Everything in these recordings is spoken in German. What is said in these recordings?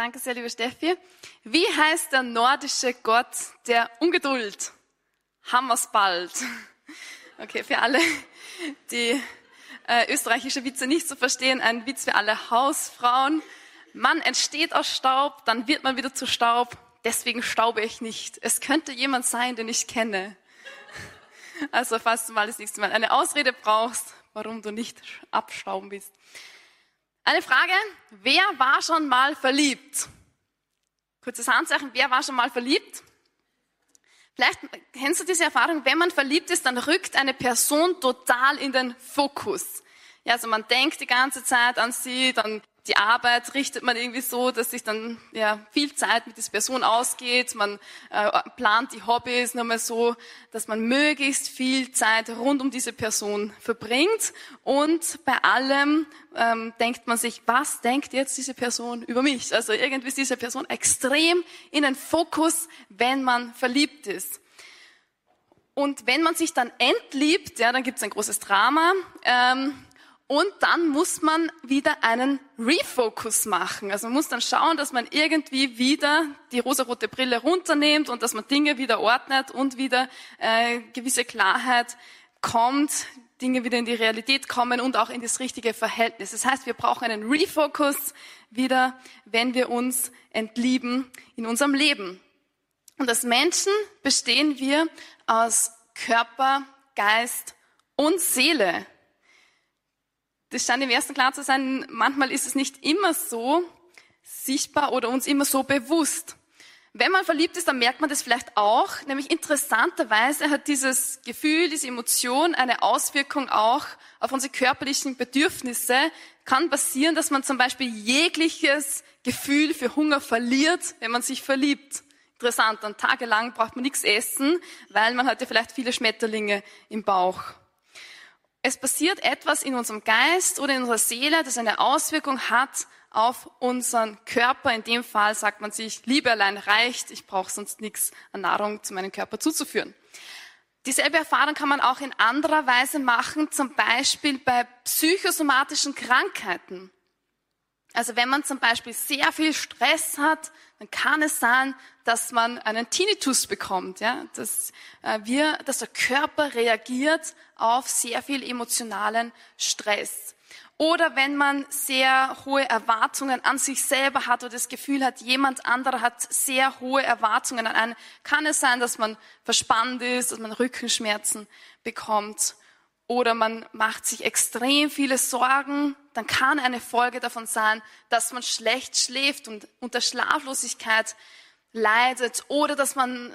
Danke sehr, liebe Steffi. Wie heißt der nordische Gott der Ungeduld? Hammers bald. Okay, für alle, die äh, österreichische Witze nicht zu verstehen, ein Witz für alle Hausfrauen. Man entsteht aus Staub, dann wird man wieder zu Staub. Deswegen staube ich nicht. Es könnte jemand sein, den ich kenne. Also falls du mal das nächste Mal eine Ausrede brauchst, warum du nicht abstauben bist. Eine Frage, wer war schon mal verliebt? Kurzes Handzeichen, wer war schon mal verliebt? Vielleicht kennst du diese Erfahrung, wenn man verliebt ist, dann rückt eine Person total in den Fokus. Ja, also man denkt die ganze Zeit an sie, dann die Arbeit richtet man irgendwie so, dass sich dann ja, viel Zeit mit dieser Person ausgeht. Man äh, plant die Hobbys nochmal so, dass man möglichst viel Zeit rund um diese Person verbringt. Und bei allem ähm, denkt man sich, was denkt jetzt diese Person über mich? Also irgendwie ist diese Person extrem in den Fokus, wenn man verliebt ist. Und wenn man sich dann entliebt, ja, dann gibt es ein großes Drama. Ähm, und dann muss man wieder einen Refocus machen. Also man muss dann schauen, dass man irgendwie wieder die rosarote Brille runternimmt und dass man Dinge wieder ordnet und wieder äh, gewisse Klarheit kommt, Dinge wieder in die Realität kommen und auch in das richtige Verhältnis. Das heißt, wir brauchen einen Refocus wieder, wenn wir uns entlieben in unserem Leben. Und als Menschen bestehen wir aus Körper, Geist und Seele. Das scheint im ersten klar zu sein, manchmal ist es nicht immer so sichtbar oder uns immer so bewusst. Wenn man verliebt ist, dann merkt man das vielleicht auch, nämlich interessanterweise hat dieses Gefühl, diese Emotion eine Auswirkung auch auf unsere körperlichen Bedürfnisse. Kann passieren, dass man zum Beispiel jegliches Gefühl für Hunger verliert, wenn man sich verliebt. Interessant, dann tagelang braucht man nichts essen, weil man hat ja vielleicht viele Schmetterlinge im Bauch. Es passiert etwas in unserem Geist oder in unserer Seele, das eine Auswirkung hat auf unseren Körper. In dem Fall sagt man sich, Liebe allein reicht, ich brauche sonst nichts an Nahrung zu meinem Körper zuzuführen. Dieselbe Erfahrung kann man auch in anderer Weise machen, zum Beispiel bei psychosomatischen Krankheiten. Also wenn man zum Beispiel sehr viel Stress hat, dann kann es sein, dass man einen Tinnitus bekommt, ja, dass äh, wir, dass der Körper reagiert auf sehr viel emotionalen Stress. Oder wenn man sehr hohe Erwartungen an sich selber hat oder das Gefühl hat, jemand anderer hat sehr hohe Erwartungen an einen, kann es sein, dass man verspannt ist, dass man Rückenschmerzen bekommt oder man macht sich extrem viele Sorgen, dann kann eine Folge davon sein, dass man schlecht schläft und unter Schlaflosigkeit leidet oder dass man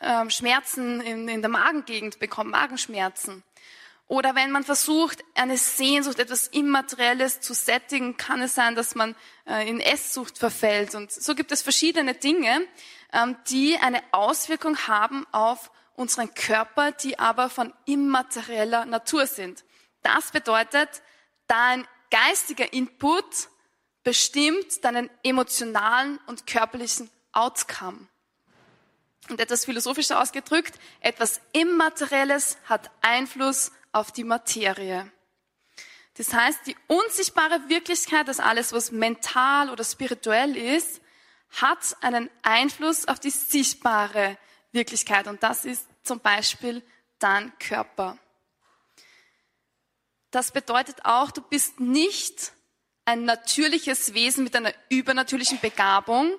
äh, Schmerzen in, in der Magengegend bekommt, Magenschmerzen. Oder wenn man versucht, eine Sehnsucht, etwas Immaterielles zu sättigen, kann es sein, dass man äh, in Esssucht verfällt. Und so gibt es verschiedene Dinge, ähm, die eine Auswirkung haben auf unseren Körper, die aber von immaterieller Natur sind. Das bedeutet, dein geistiger Input bestimmt deinen emotionalen und körperlichen Outcome. Und etwas philosophischer ausgedrückt, etwas Immaterielles hat Einfluss auf die Materie. Das heißt, die unsichtbare Wirklichkeit, dass alles, was mental oder spirituell ist, hat einen Einfluss auf die sichtbare Wirklichkeit. Und das ist zum Beispiel dein Körper. Das bedeutet auch, du bist nicht ein natürliches Wesen mit einer übernatürlichen Begabung,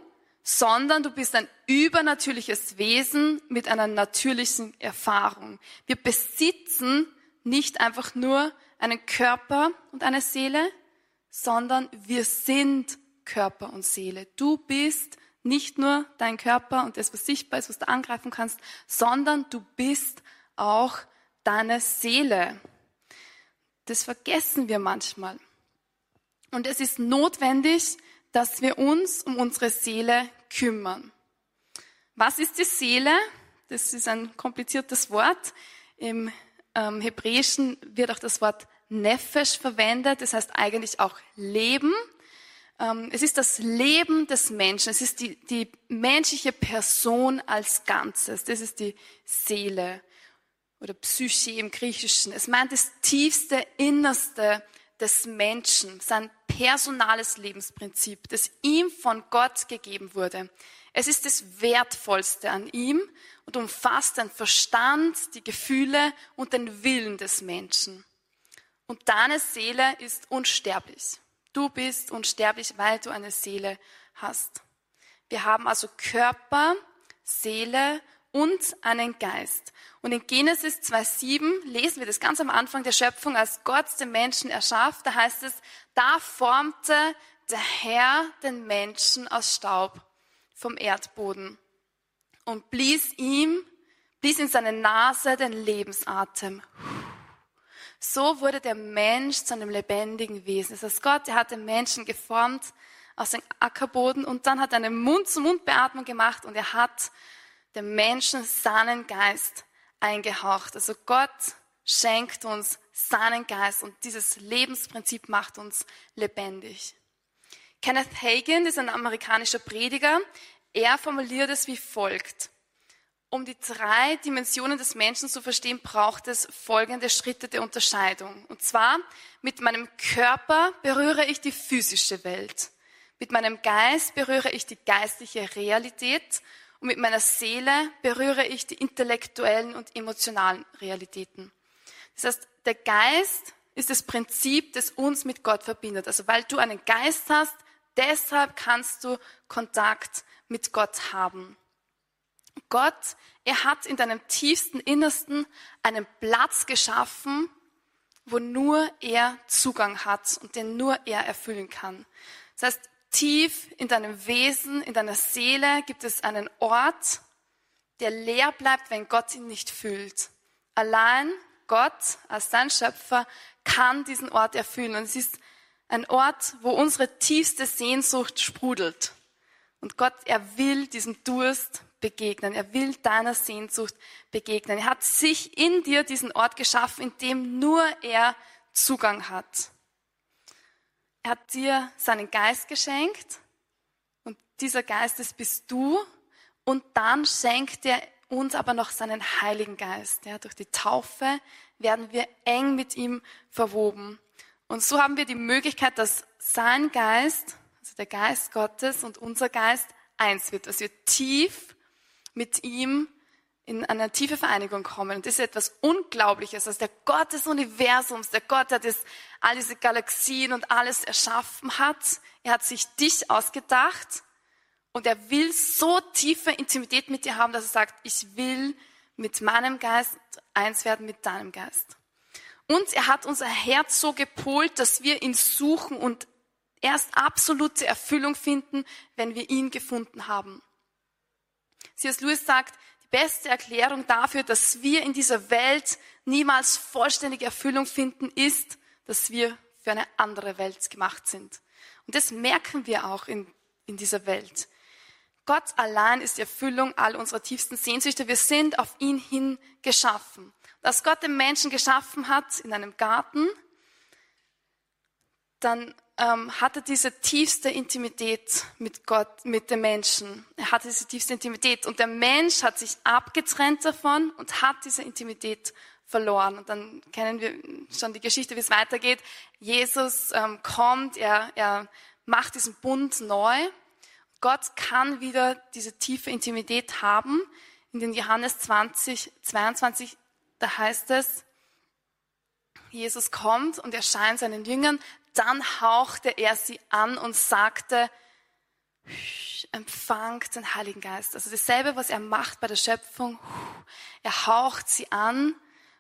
sondern du bist ein übernatürliches Wesen mit einer natürlichen Erfahrung. Wir besitzen nicht einfach nur einen Körper und eine Seele, sondern wir sind Körper und Seele. Du bist nicht nur dein Körper und das, was sichtbar ist, was du angreifen kannst, sondern du bist auch deine Seele. Das vergessen wir manchmal. Und es ist notwendig, dass wir uns um unsere Seele kümmern. Was ist die Seele? Das ist ein kompliziertes Wort. Im ähm, Hebräischen wird auch das Wort Nefesh verwendet. Das heißt eigentlich auch Leben. Ähm, es ist das Leben des Menschen. Es ist die, die menschliche Person als Ganzes. Das ist die Seele oder Psyche im Griechischen. Es meint das tiefste, innerste des Menschen, sein personales Lebensprinzip, das ihm von Gott gegeben wurde. Es ist das Wertvollste an ihm und umfasst den Verstand, die Gefühle und den Willen des Menschen. Und deine Seele ist unsterblich. Du bist unsterblich, weil du eine Seele hast. Wir haben also Körper, Seele und einen Geist. Und in Genesis 2.7 lesen wir das ganz am Anfang der Schöpfung, als Gott den Menschen erschafft, da heißt es, da formte der Herr den Menschen aus Staub vom Erdboden und blies ihm, blies in seine Nase den Lebensatem. So wurde der Mensch zu einem lebendigen Wesen. Das heißt, Gott, er hat den Menschen geformt aus dem Ackerboden und dann hat er eine Mund-zu-Mund-Beatmung gemacht und er hat dem Menschen seinen Geist eingehaucht. Also Gott schenkt uns seinen Geist und dieses Lebensprinzip macht uns lebendig. Kenneth Hagin ist ein amerikanischer Prediger. Er formuliert es wie folgt. Um die drei Dimensionen des Menschen zu verstehen, braucht es folgende Schritte der Unterscheidung. Und zwar, mit meinem Körper berühre ich die physische Welt. Mit meinem Geist berühre ich die geistliche Realität und mit meiner Seele berühre ich die intellektuellen und emotionalen Realitäten. Das heißt, der Geist ist das Prinzip, das uns mit Gott verbindet. Also weil du einen Geist hast, deshalb kannst du Kontakt mit Gott haben. Gott, er hat in deinem tiefsten Innersten einen Platz geschaffen, wo nur er Zugang hat und den nur er erfüllen kann. Das heißt, Tief in deinem Wesen, in deiner Seele gibt es einen Ort, der leer bleibt, wenn Gott ihn nicht füllt. Allein Gott als dein Schöpfer kann diesen Ort erfüllen. Und es ist ein Ort, wo unsere tiefste Sehnsucht sprudelt. Und Gott, er will diesem Durst begegnen. Er will deiner Sehnsucht begegnen. Er hat sich in dir diesen Ort geschaffen, in dem nur er Zugang hat. Er hat dir seinen Geist geschenkt und dieser Geist, das bist du. Und dann schenkt er uns aber noch seinen Heiligen Geist. Ja, durch die Taufe werden wir eng mit ihm verwoben. Und so haben wir die Möglichkeit, dass sein Geist, also der Geist Gottes und unser Geist eins wird, dass wir tief mit ihm in eine tiefe Vereinigung kommen. Und das ist etwas Unglaubliches. Also der Gott des Universums, der Gott, der das, all diese Galaxien und alles erschaffen hat, er hat sich dich ausgedacht und er will so tiefe Intimität mit dir haben, dass er sagt, ich will mit meinem Geist eins werden mit deinem Geist. Und er hat unser Herz so gepolt, dass wir ihn suchen und erst absolute Erfüllung finden, wenn wir ihn gefunden haben. C.S. Lewis sagt, beste Erklärung dafür, dass wir in dieser Welt niemals vollständige Erfüllung finden, ist, dass wir für eine andere Welt gemacht sind. Und das merken wir auch in, in dieser Welt. Gott allein ist die Erfüllung all unserer tiefsten Sehnsüchte. Wir sind auf ihn hin geschaffen. Dass Gott den Menschen geschaffen hat in einem Garten, dann ähm, hatte diese tiefste Intimität mit Gott, mit dem Menschen. Er hatte diese tiefste Intimität und der Mensch hat sich abgetrennt davon und hat diese Intimität verloren. Und dann kennen wir schon die Geschichte, wie es weitergeht. Jesus ähm, kommt, er, er macht diesen Bund neu. Gott kann wieder diese tiefe Intimität haben. In den Johannes 20, 22, da heißt es, Jesus kommt und erscheint seinen Jüngern, dann hauchte er sie an und sagte, empfangt den Heiligen Geist. Also dasselbe, was er macht bei der Schöpfung. Er haucht sie an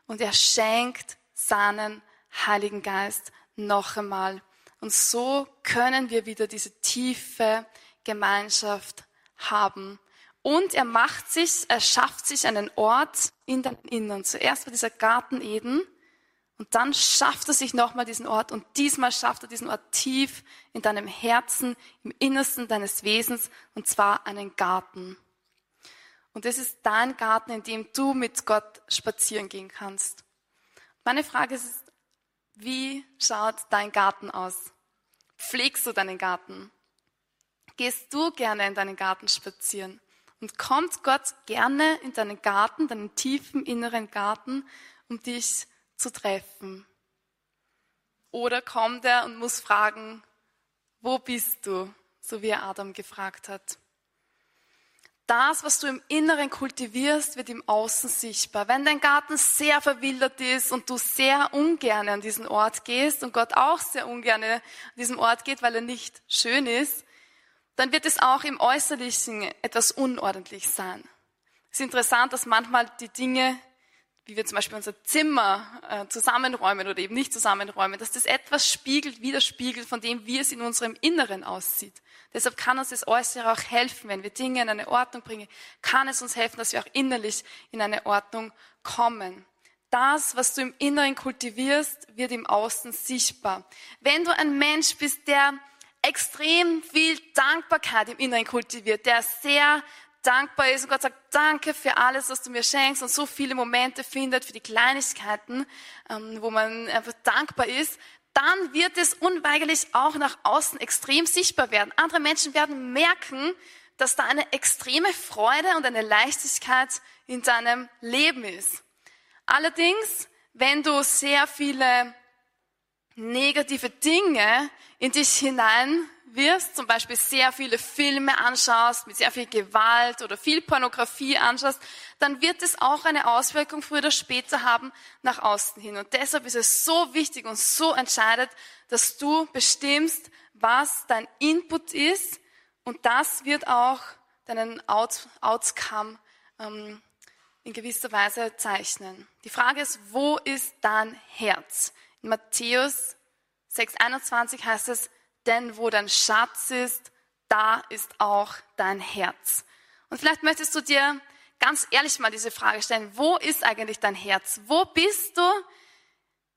und er schenkt seinen Heiligen Geist noch einmal. Und so können wir wieder diese tiefe Gemeinschaft haben. Und er macht sich, er schafft sich einen Ort in deinem Innern. Zuerst war dieser Garten Eden und dann schafft er sich nochmal diesen Ort und diesmal schafft er diesen Ort tief in deinem Herzen, im Innersten deines Wesens und zwar einen Garten. Und das ist dein Garten, in dem du mit Gott spazieren gehen kannst. Meine Frage ist, wie schaut dein Garten aus? Pflegst du deinen Garten? Gehst du gerne in deinen Garten spazieren? Und kommt Gott gerne in deinen Garten, deinen tiefen inneren Garten, um dich zu treffen? Oder kommt er und muss fragen, wo bist du? So wie er Adam gefragt hat. Das, was du im Inneren kultivierst, wird im Außen sichtbar. Wenn dein Garten sehr verwildert ist und du sehr ungern an diesen Ort gehst und Gott auch sehr ungern an diesem Ort geht, weil er nicht schön ist, dann wird es auch im Äußerlichen etwas unordentlich sein. Es ist interessant, dass manchmal die Dinge, wie wir zum Beispiel unser Zimmer äh, zusammenräumen oder eben nicht zusammenräumen, dass das etwas spiegelt, widerspiegelt von dem, wie es in unserem Inneren aussieht. Deshalb kann uns das Äußere auch helfen, wenn wir Dinge in eine Ordnung bringen, kann es uns helfen, dass wir auch innerlich in eine Ordnung kommen. Das, was du im Inneren kultivierst, wird im Außen sichtbar. Wenn du ein Mensch bist, der extrem viel Dankbarkeit im Inneren kultiviert, der sehr dankbar ist und Gott sagt, danke für alles, was du mir schenkst und so viele Momente findet für die Kleinigkeiten, ähm, wo man einfach dankbar ist, dann wird es unweigerlich auch nach außen extrem sichtbar werden. Andere Menschen werden merken, dass da eine extreme Freude und eine Leichtigkeit in deinem Leben ist. Allerdings, wenn du sehr viele negative Dinge in dich hinein wirst, zum Beispiel sehr viele Filme anschaust, mit sehr viel Gewalt oder viel Pornografie anschaust, dann wird es auch eine Auswirkung früher oder später haben nach außen hin. Und deshalb ist es so wichtig und so entscheidend, dass du bestimmst, was dein Input ist und das wird auch deinen Out Outcome ähm, in gewisser Weise zeichnen. Die Frage ist, wo ist dein Herz? In Matthäus 6,21 heißt es, denn wo dein Schatz ist, da ist auch dein Herz. Und vielleicht möchtest du dir ganz ehrlich mal diese Frage stellen, wo ist eigentlich dein Herz? Wo bist du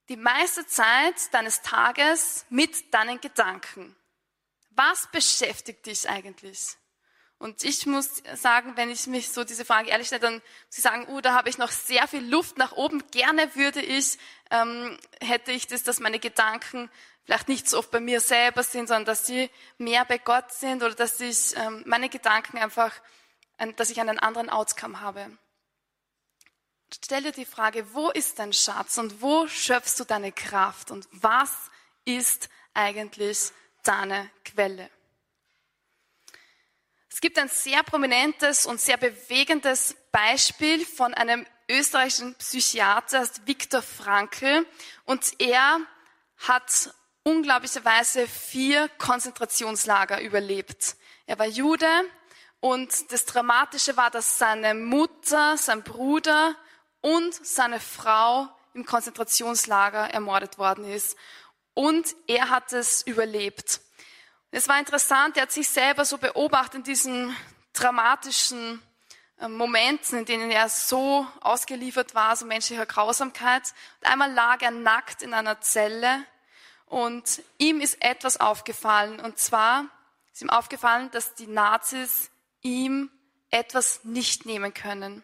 die meiste Zeit deines Tages mit deinen Gedanken? Was beschäftigt dich eigentlich? Und ich muss sagen, wenn ich mich so diese Frage ehrlich stelle, dann ich sagen, uh, da habe ich noch sehr viel Luft nach oben. Gerne würde ich, ähm, hätte ich das, dass meine Gedanken vielleicht nicht so oft bei mir selber sind, sondern dass sie mehr bei Gott sind oder dass ich ähm, meine Gedanken einfach, dass ich einen anderen Outcome habe. Stell dir die Frage, wo ist dein Schatz und wo schöpfst du deine Kraft und was ist eigentlich deine Quelle? Es gibt ein sehr prominentes und sehr bewegendes Beispiel von einem österreichischen Psychiater, Viktor Frankl. Und er hat unglaublicherweise vier Konzentrationslager überlebt. Er war Jude und das Dramatische war, dass seine Mutter, sein Bruder und seine Frau im Konzentrationslager ermordet worden ist. Und er hat es überlebt. Es war interessant, er hat sich selber so beobachtet in diesen dramatischen Momenten, in denen er so ausgeliefert war, so menschlicher Grausamkeit. Und einmal lag er nackt in einer Zelle und ihm ist etwas aufgefallen. Und zwar ist ihm aufgefallen, dass die Nazis ihm etwas nicht nehmen können.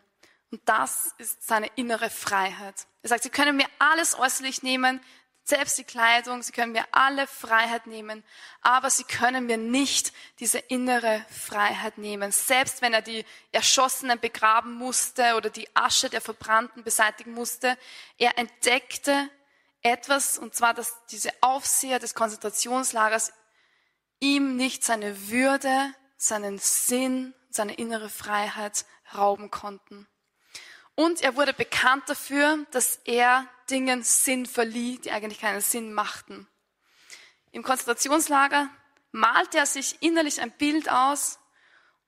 Und das ist seine innere Freiheit. Er sagt, sie können mir alles äußerlich nehmen, selbst die Kleidung, sie können mir alle Freiheit nehmen, aber sie können mir nicht diese innere Freiheit nehmen. Selbst wenn er die Erschossenen begraben musste oder die Asche der Verbrannten beseitigen musste, er entdeckte etwas, und zwar, dass diese Aufseher des Konzentrationslagers ihm nicht seine Würde, seinen Sinn, seine innere Freiheit rauben konnten. Und er wurde bekannt dafür, dass er Dingen Sinn verlieh, die eigentlich keinen Sinn machten. Im Konzentrationslager malte er sich innerlich ein Bild aus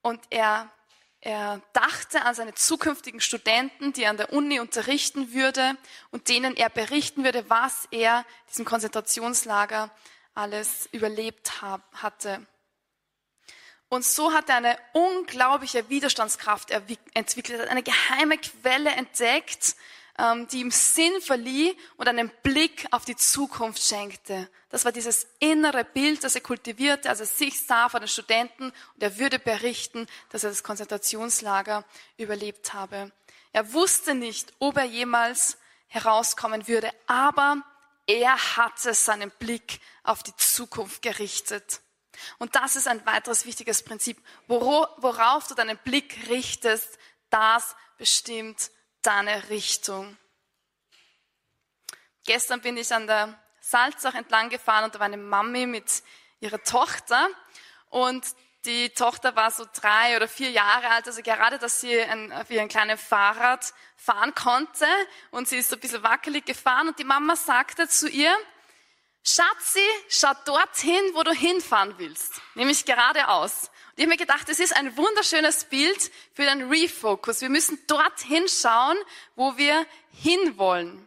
und er, er dachte an seine zukünftigen Studenten, die er an der Uni unterrichten würde und denen er berichten würde, was er diesem Konzentrationslager alles überlebt hab, hatte. Und so hat er eine unglaubliche Widerstandskraft entwickelt, eine geheime Quelle entdeckt, ähm, die ihm Sinn verlieh und einen Blick auf die Zukunft schenkte. Das war dieses innere Bild, das er kultivierte, als er sich sah vor den Studenten und er würde berichten, dass er das Konzentrationslager überlebt habe. Er wusste nicht, ob er jemals herauskommen würde, aber er hatte seinen Blick auf die Zukunft gerichtet. Und das ist ein weiteres wichtiges Prinzip. Worauf du deinen Blick richtest, das bestimmt deine Richtung. Gestern bin ich an der Salzach entlang gefahren und da war eine Mami mit ihre Tochter. Und die Tochter war so drei oder vier Jahre alt, also gerade, dass sie ein, auf ihrem kleinen Fahrrad fahren konnte. Und sie ist so ein bisschen wackelig gefahren. Und die Mama sagte zu ihr, Schatzi, schau dorthin, wo du hinfahren willst. Nämlich geradeaus. Und ich habe mir gedacht, das ist ein wunderschönes Bild für den Refocus. Wir müssen dorthin schauen, wo wir hinwollen.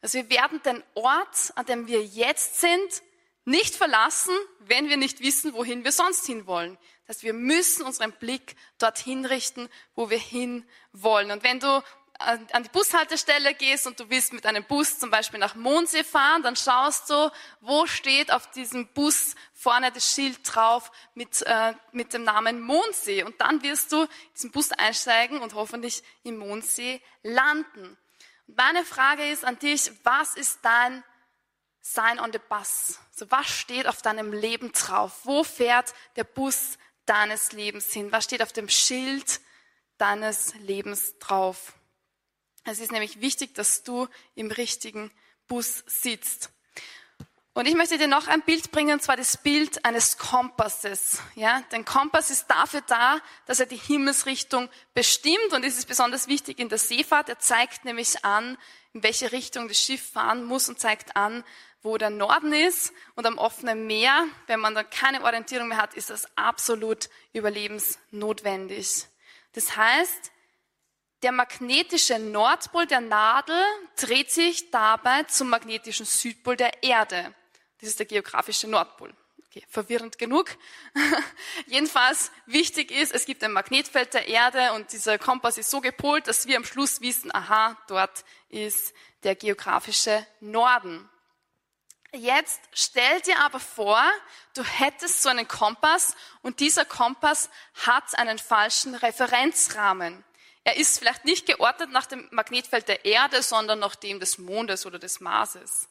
Also wir werden den Ort, an dem wir jetzt sind, nicht verlassen, wenn wir nicht wissen, wohin wir sonst hinwollen. Das heißt, wir müssen unseren Blick dorthin richten, wo wir hinwollen. Und wenn du an die Bushaltestelle gehst und du willst mit einem Bus zum Beispiel nach Mondsee fahren, dann schaust du, wo steht auf diesem Bus vorne das Schild drauf mit, äh, mit dem Namen Mondsee. Und dann wirst du in diesen Bus einsteigen und hoffentlich im Mondsee landen. Und meine Frage ist an dich, was ist dein Sign on the Bus. So, was steht auf deinem Leben drauf? Wo fährt der Bus deines Lebens hin? Was steht auf dem Schild deines Lebens drauf? Es ist nämlich wichtig, dass du im richtigen Bus sitzt. Und ich möchte dir noch ein Bild bringen, und zwar das Bild eines Kompasses. Ja, denn Kompass ist dafür da, dass er die Himmelsrichtung bestimmt und es ist besonders wichtig in der Seefahrt. Er zeigt nämlich an, in welche Richtung das Schiff fahren muss und zeigt an, wo der Norden ist und am offenen Meer, wenn man da keine Orientierung mehr hat, ist das absolut überlebensnotwendig. Das heißt, der magnetische Nordpol der Nadel dreht sich dabei zum magnetischen Südpol der Erde. Das ist der geografische Nordpol. Okay, verwirrend genug. Jedenfalls wichtig ist, es gibt ein Magnetfeld der Erde und dieser Kompass ist so gepolt, dass wir am Schluss wissen, aha, dort ist der geografische Norden. Jetzt stell dir aber vor, du hättest so einen Kompass und dieser Kompass hat einen falschen Referenzrahmen. Er ist vielleicht nicht geordnet nach dem Magnetfeld der Erde, sondern nach dem des Mondes oder des Marses.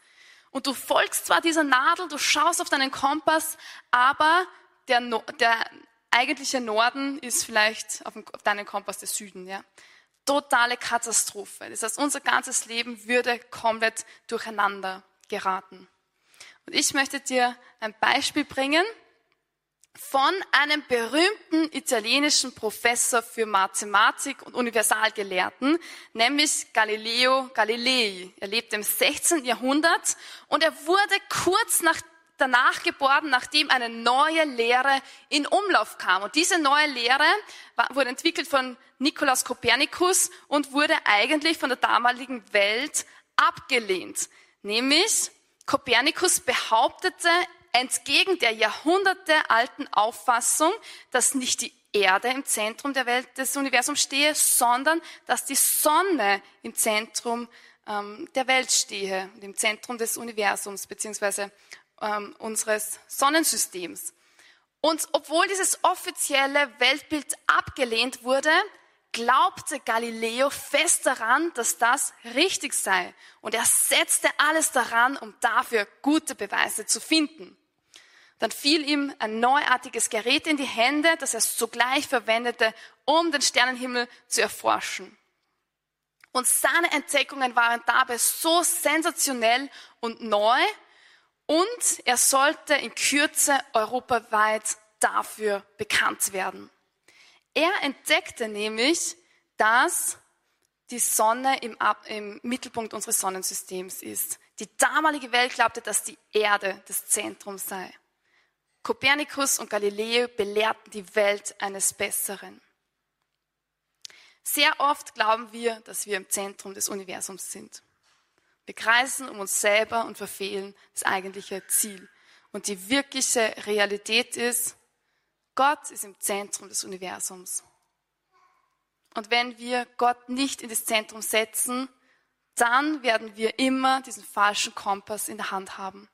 Und du folgst zwar dieser Nadel, du schaust auf deinen Kompass, aber der, no der eigentliche Norden ist vielleicht auf, dem, auf deinem Kompass der Süden. Ja? Totale Katastrophe. Das heißt, unser ganzes Leben würde komplett durcheinander geraten. Und ich möchte dir ein Beispiel bringen von einem berühmten italienischen Professor für Mathematik und Universalgelehrten, nämlich Galileo Galilei. Er lebte im 16. Jahrhundert und er wurde kurz nach danach geboren, nachdem eine neue Lehre in Umlauf kam. Und diese neue Lehre wurde entwickelt von Nikolaus Kopernikus und wurde eigentlich von der damaligen Welt abgelehnt. Nämlich Kopernikus behauptete entgegen der jahrhundertealten Auffassung, dass nicht die Erde im Zentrum der Welt des Universums stehe, sondern dass die Sonne im Zentrum ähm, der Welt stehe, im Zentrum des Universums beziehungsweise ähm, unseres Sonnensystems. Und obwohl dieses offizielle Weltbild abgelehnt wurde, glaubte Galileo fest daran, dass das richtig sei. Und er setzte alles daran, um dafür gute Beweise zu finden. Dann fiel ihm ein neuartiges Gerät in die Hände, das er sogleich verwendete, um den Sternenhimmel zu erforschen. Und seine Entdeckungen waren dabei so sensationell und neu und er sollte in Kürze europaweit dafür bekannt werden. Er entdeckte nämlich, dass die Sonne im, im, Mittelpunkt unseres Sonnensystems ist. Die damalige Welt glaubte, dass die Erde das Zentrum sei. Kopernikus und Galileo belehrten die Welt eines Besseren. Sehr oft glauben wir, dass wir im Zentrum des Universums sind. Wir kreisen um uns selber und verfehlen das eigentliche Ziel. Und die wirkliche Realität ist, Gott ist im Zentrum des Universums. Und wenn wir Gott nicht in das Zentrum setzen, dann werden wir immer diesen falschen Kompass in der Hand haben.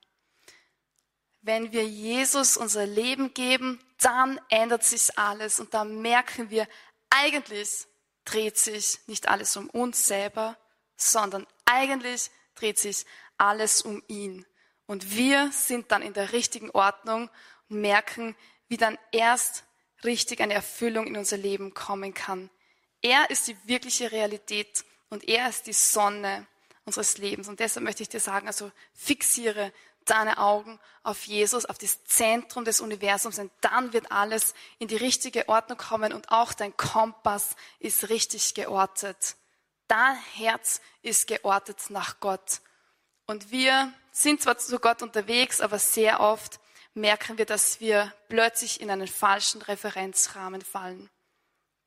Wenn wir Jesus unser Leben geben, dann ändert sich alles und dann merken wir, eigentlich dreht sich nicht alles um uns selber, sondern eigentlich dreht sich alles um ihn. Und wir sind dann in der richtigen Ordnung und merken, wie dann erst richtig eine Erfüllung in unser Leben kommen kann. Er ist die wirkliche Realität und er ist die Sonne unseres Lebens. Und deshalb möchte ich dir sagen, also fixiere deine Augen auf Jesus, auf das Zentrum des Universums und dann wird alles in die richtige Ordnung kommen und auch dein Kompass ist richtig geortet. Dein Herz ist geortet nach Gott. Und wir sind zwar zu Gott unterwegs, aber sehr oft merken wir, dass wir plötzlich in einen falschen Referenzrahmen fallen.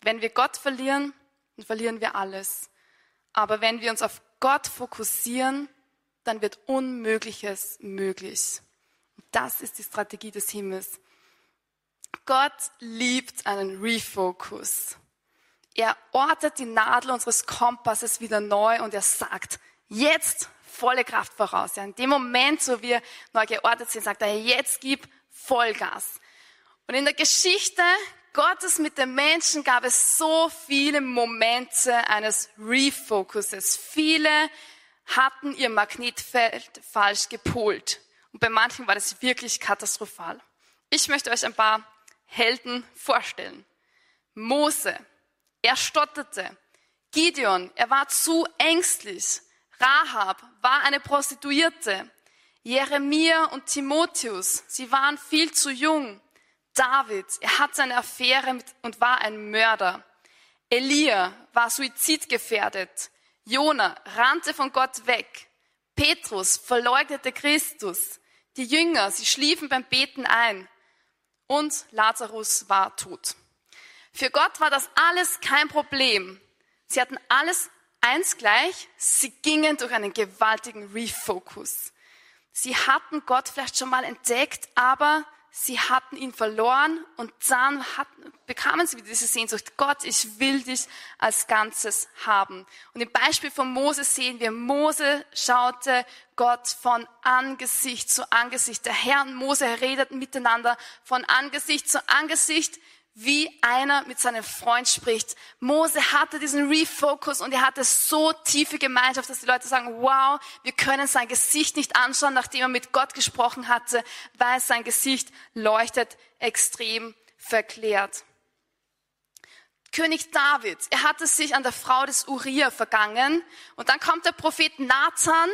Wenn wir Gott verlieren, dann verlieren wir alles. Aber wenn wir uns auf Gott fokussieren, dann wird Unmögliches möglich. Und das ist die Strategie des Himmels. Gott liebt einen Refocus. Er ortet die Nadel unseres Kompasses wieder neu und er sagt, jetzt volle Kraft voraus. Ja, in dem Moment, wo wir neu geortet sind, sagt er, jetzt gib Vollgas. Und in der Geschichte Gottes mit den Menschen gab es so viele Momente eines Refocuses. Viele hatten ihr Magnetfeld falsch gepolt. Und bei manchen war das wirklich katastrophal. Ich möchte euch ein paar Helden vorstellen. Mose, er stotterte. Gideon, er war zu ängstlich. Rahab war eine Prostituierte. Jeremia und Timotheus, sie waren viel zu jung. David, er hatte eine Affäre mit, und war ein Mörder. Elia war suizidgefährdet. Jona rannte von Gott weg. Petrus verleugnete Christus. Die Jünger, sie schliefen beim Beten ein. Und Lazarus war tot. Für Gott war das alles kein Problem. Sie hatten alles eins gleich. Sie gingen durch einen gewaltigen Refocus. Sie hatten Gott vielleicht schon mal entdeckt, aber sie hatten ihn verloren und dann hatten, bekamen sie wieder diese Sehnsucht, Gott, ich will dich als Ganzes haben. Und im Beispiel von Mose sehen wir, Mose schaute Gott von Angesicht zu Angesicht. Der Herr und Mose redeten miteinander von Angesicht zu Angesicht wie einer mit seinem Freund spricht. Mose hatte diesen Refocus und er hatte so tiefe Gemeinschaft, dass die Leute sagen, wow, wir können sein Gesicht nicht anschauen, nachdem er mit Gott gesprochen hatte, weil sein Gesicht leuchtet extrem verklärt. König David, er hatte sich an der Frau des Uriah vergangen und dann kommt der Prophet Nathan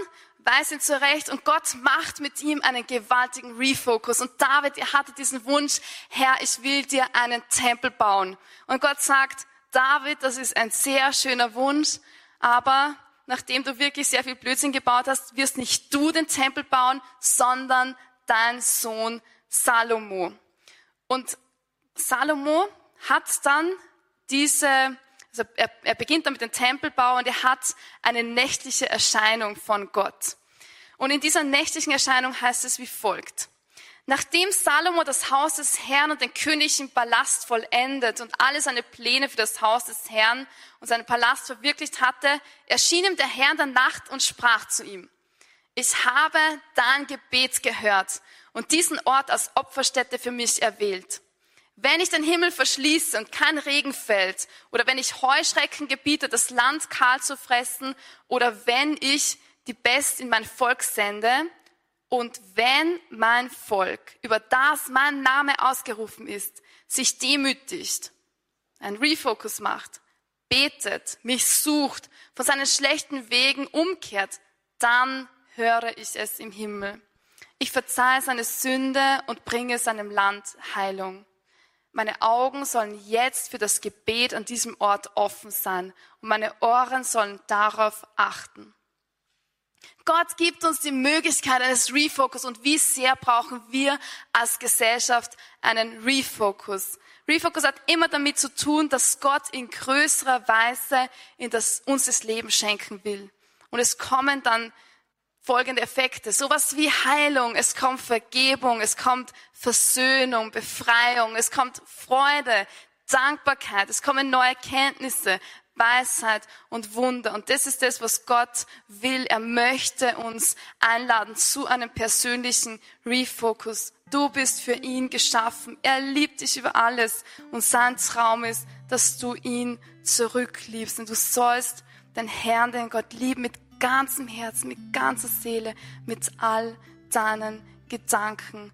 weiß ihn zurecht und Gott macht mit ihm einen gewaltigen Refocus. Und David, er hatte diesen Wunsch, Herr, ich will dir einen Tempel bauen. Und Gott sagt, David, das ist ein sehr schöner Wunsch, aber nachdem du wirklich sehr viel Blödsinn gebaut hast, wirst nicht du den Tempel bauen, sondern dein Sohn Salomo. Und Salomo hat dann diese also er, er beginnt dann mit dem Tempelbau und er hat eine nächtliche Erscheinung von Gott. Und in dieser nächtlichen Erscheinung heißt es wie folgt. Nachdem Salomo das Haus des Herrn und den königlichen Palast vollendet und alle seine Pläne für das Haus des Herrn und seinen Palast verwirklicht hatte, erschien ihm der Herr in der Nacht und sprach zu ihm, ich habe dein Gebet gehört und diesen Ort als Opferstätte für mich erwählt. Wenn ich den Himmel verschließe und kein Regen fällt, oder wenn ich Heuschrecken gebiete, das Land kahl zu fressen, oder wenn ich die Best in mein Volk sende, und wenn mein Volk, über das mein Name ausgerufen ist, sich demütigt, ein Refocus macht, betet, mich sucht, von seinen schlechten Wegen umkehrt, dann höre ich es im Himmel. Ich verzeihe seine Sünde und bringe seinem Land Heilung. Meine Augen sollen jetzt für das Gebet an diesem Ort offen sein und meine Ohren sollen darauf achten. Gott gibt uns die Möglichkeit eines Refocus und wie sehr brauchen wir als Gesellschaft einen Refocus. Refocus hat immer damit zu tun, dass Gott in größerer Weise in das, uns das Leben schenken will. Und es kommen dann folgende Effekte. Sowas wie Heilung, es kommt Vergebung, es kommt Versöhnung, Befreiung, es kommt Freude, Dankbarkeit, es kommen neue Kenntnisse, Weisheit und Wunder. Und das ist das, was Gott will. Er möchte uns einladen zu einem persönlichen Refocus. Du bist für ihn geschaffen. Er liebt dich über alles. Und sein Traum ist, dass du ihn zurückliebst. Und du sollst den Herrn, den Gott lieben mit ganzem Herzen, mit ganzer Seele, mit all deinen Gedanken